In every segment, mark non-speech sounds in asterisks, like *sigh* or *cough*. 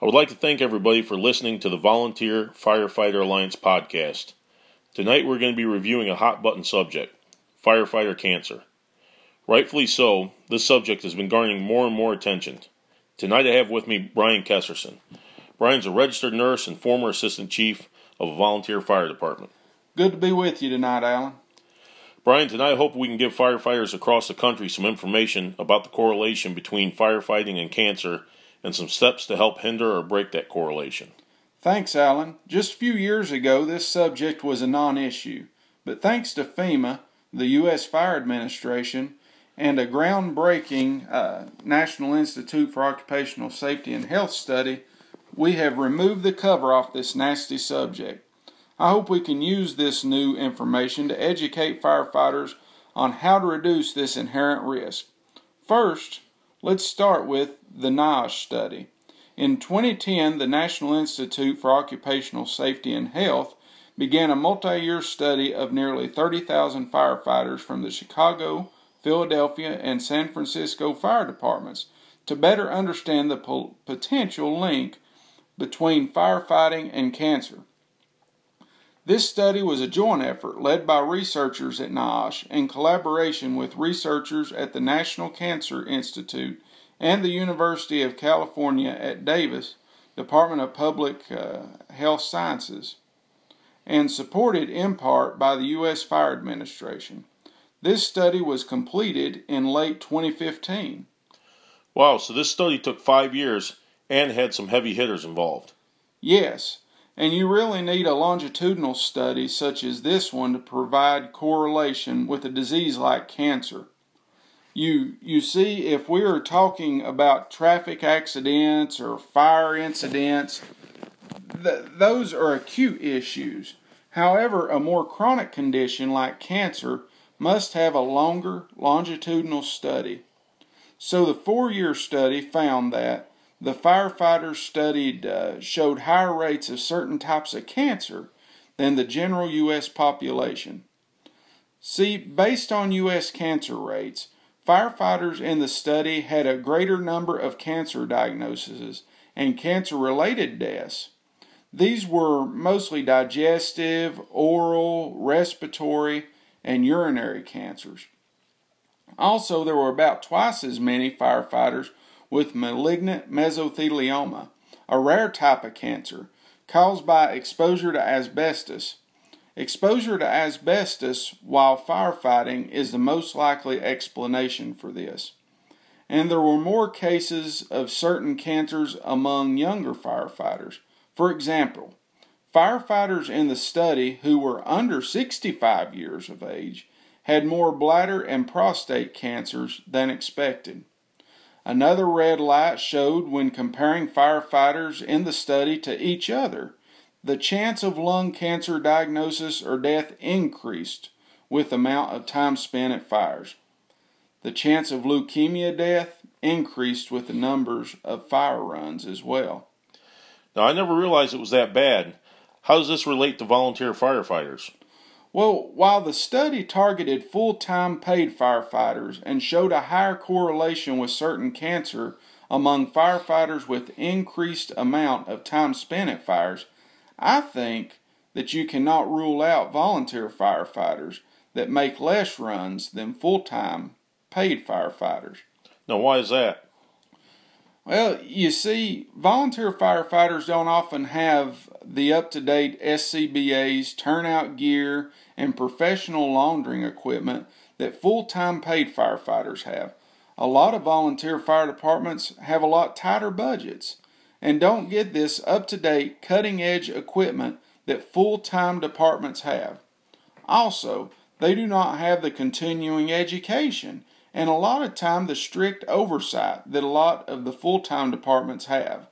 I would like to thank everybody for listening to the Volunteer Firefighter Alliance podcast. Tonight we're going to be reviewing a hot button subject firefighter cancer. Rightfully so, this subject has been garnering more and more attention. Tonight I have with me Brian Kesserson. Brian's a registered nurse and former assistant chief of a volunteer fire department. Good to be with you tonight, Alan. Brian, tonight I hope we can give firefighters across the country some information about the correlation between firefighting and cancer and some steps to help hinder or break that correlation. Thanks, Alan. Just a few years ago, this subject was a non issue, but thanks to FEMA, the U.S. Fire Administration, and a groundbreaking uh, National Institute for Occupational Safety and Health study, we have removed the cover off this nasty subject. I hope we can use this new information to educate firefighters on how to reduce this inherent risk. First, let's start with the NIOSH study. In 2010, the National Institute for Occupational Safety and Health began a multi year study of nearly 30,000 firefighters from the Chicago, Philadelphia, and San Francisco fire departments to better understand the po- potential link between firefighting and cancer. This study was a joint effort led by researchers at NIOSH in collaboration with researchers at the National Cancer Institute and the University of California at Davis Department of Public uh, Health Sciences, and supported in part by the U.S. Fire Administration. This study was completed in late 2015. Wow, so this study took five years and had some heavy hitters involved. Yes, and you really need a longitudinal study such as this one to provide correlation with a disease like cancer. You, you see, if we are talking about traffic accidents or fire incidents, th- those are acute issues. However, a more chronic condition like cancer must have a longer longitudinal study. So the four year study found that the firefighters studied uh, showed higher rates of certain types of cancer than the general U.S. population. See, based on U.S. cancer rates, firefighters in the study had a greater number of cancer diagnoses and cancer related deaths. These were mostly digestive, oral, respiratory, and urinary cancers. Also, there were about twice as many firefighters with malignant mesothelioma, a rare type of cancer caused by exposure to asbestos. Exposure to asbestos while firefighting is the most likely explanation for this. And there were more cases of certain cancers among younger firefighters. For example, firefighters in the study who were under 65 years of age had more bladder and prostate cancers than expected. Another red light showed when comparing firefighters in the study to each other. The chance of lung cancer diagnosis or death increased with the amount of time spent at fires. The chance of leukemia death increased with the numbers of fire runs as well. Now, I never realized it was that bad. How does this relate to volunteer firefighters? Well, while the study targeted full time paid firefighters and showed a higher correlation with certain cancer among firefighters with increased amount of time spent at fires, I think that you cannot rule out volunteer firefighters that make less runs than full time paid firefighters. Now, why is that? Well, you see, volunteer firefighters don't often have the up to date SCBA's, turnout gear, and professional laundering equipment that full time paid firefighters have. A lot of volunteer fire departments have a lot tighter budgets and don't get this up to date, cutting edge equipment that full time departments have. Also, they do not have the continuing education and a lot of time the strict oversight that a lot of the full time departments have.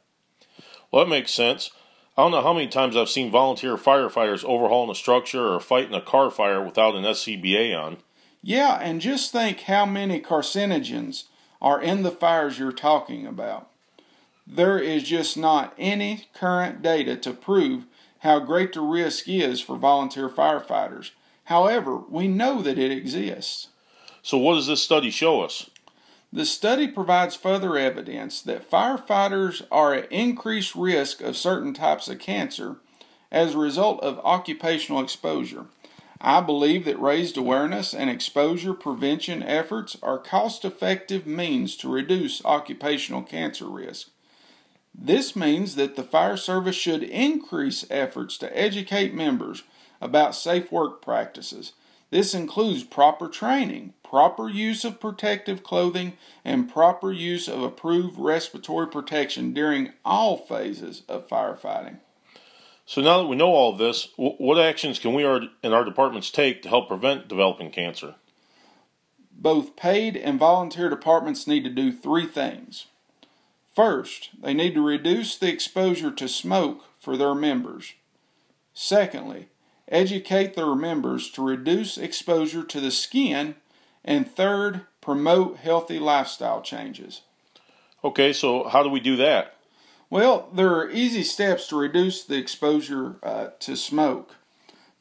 Well, that makes sense. I don't know how many times I've seen volunteer firefighters overhauling a structure or fighting a car fire without an SCBA on. Yeah, and just think how many carcinogens are in the fires you're talking about. There is just not any current data to prove how great the risk is for volunteer firefighters. However, we know that it exists. So, what does this study show us? The study provides further evidence that firefighters are at increased risk of certain types of cancer as a result of occupational exposure. I believe that raised awareness and exposure prevention efforts are cost effective means to reduce occupational cancer risk. This means that the fire service should increase efforts to educate members about safe work practices. This includes proper training, proper use of protective clothing, and proper use of approved respiratory protection during all phases of firefighting. So now that we know all of this, what actions can we and our departments take to help prevent developing cancer? Both paid and volunteer departments need to do three things. First, they need to reduce the exposure to smoke for their members. Secondly, educate their members to reduce exposure to the skin and third, promote healthy lifestyle changes. Okay, so how do we do that? Well, there are easy steps to reduce the exposure uh, to smoke.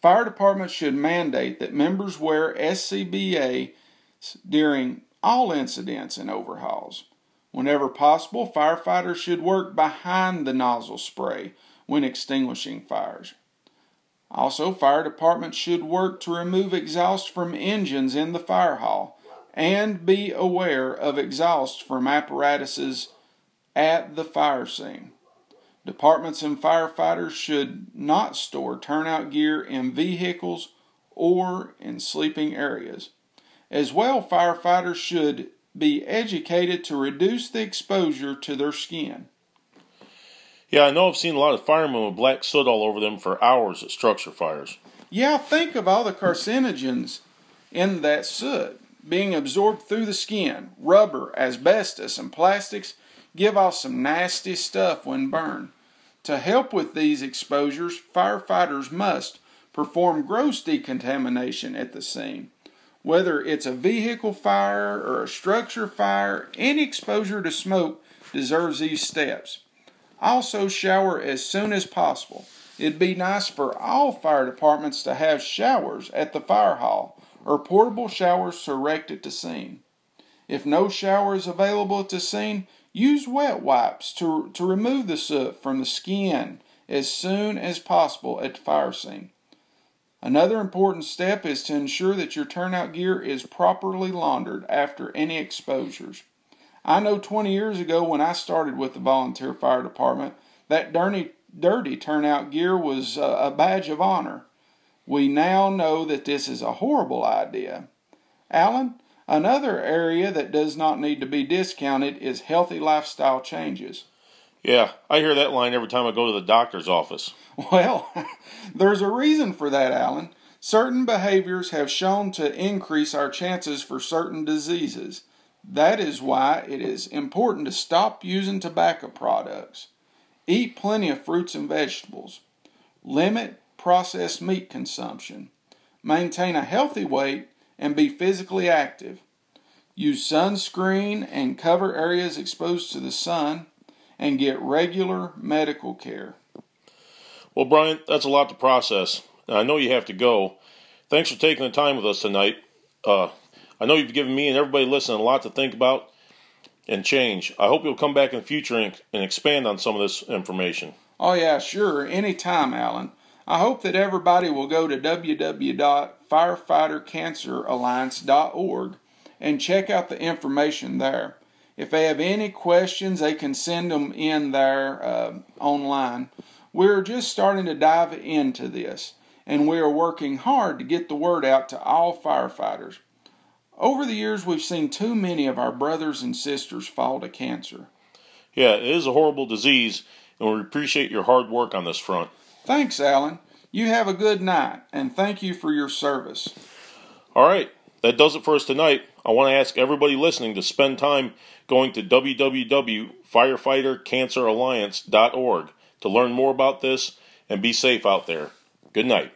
Fire departments should mandate that members wear SCBA during all incidents and overhauls. Whenever possible, firefighters should work behind the nozzle spray when extinguishing fires. Also, fire departments should work to remove exhaust from engines in the fire hall and be aware of exhaust from apparatuses at the fire scene. Departments and firefighters should not store turnout gear in vehicles or in sleeping areas. As well, firefighters should be educated to reduce the exposure to their skin. Yeah, I know I've seen a lot of firemen with black soot all over them for hours at structure fires. Yeah, think of all the carcinogens in that soot being absorbed through the skin. Rubber, asbestos, and plastics give off some nasty stuff when burned. To help with these exposures, firefighters must perform gross decontamination at the scene. Whether it's a vehicle fire or a structure fire, any exposure to smoke deserves these steps. Also, shower as soon as possible. It'd be nice for all fire departments to have showers at the fire hall or portable showers erected to scene. If no shower is available at the scene, use wet wipes to, to remove the soot from the skin as soon as possible at the fire scene. Another important step is to ensure that your turnout gear is properly laundered after any exposures. I know 20 years ago when I started with the volunteer fire department, that dirty, dirty turnout gear was a badge of honor. We now know that this is a horrible idea. Alan, another area that does not need to be discounted is healthy lifestyle changes. Yeah, I hear that line every time I go to the doctor's office. Well, *laughs* there's a reason for that, Alan. Certain behaviors have shown to increase our chances for certain diseases. That is why it is important to stop using tobacco products. Eat plenty of fruits and vegetables. Limit processed meat consumption. Maintain a healthy weight and be physically active. Use sunscreen and cover areas exposed to the sun and get regular medical care. Well, Brian, that's a lot to process. I know you have to go. Thanks for taking the time with us tonight. Uh, I know you've given me and everybody listening a lot to think about and change. I hope you'll come back in the future and, and expand on some of this information. Oh, yeah, sure. Anytime, Alan. I hope that everybody will go to www.firefightercanceralliance.org and check out the information there. If they have any questions, they can send them in there uh, online. We're just starting to dive into this, and we are working hard to get the word out to all firefighters. Over the years, we've seen too many of our brothers and sisters fall to cancer. Yeah, it is a horrible disease, and we appreciate your hard work on this front. Thanks, Alan. You have a good night, and thank you for your service. All right, that does it for us tonight. I want to ask everybody listening to spend time going to www.firefightercanceralliance.org to learn more about this and be safe out there. Good night.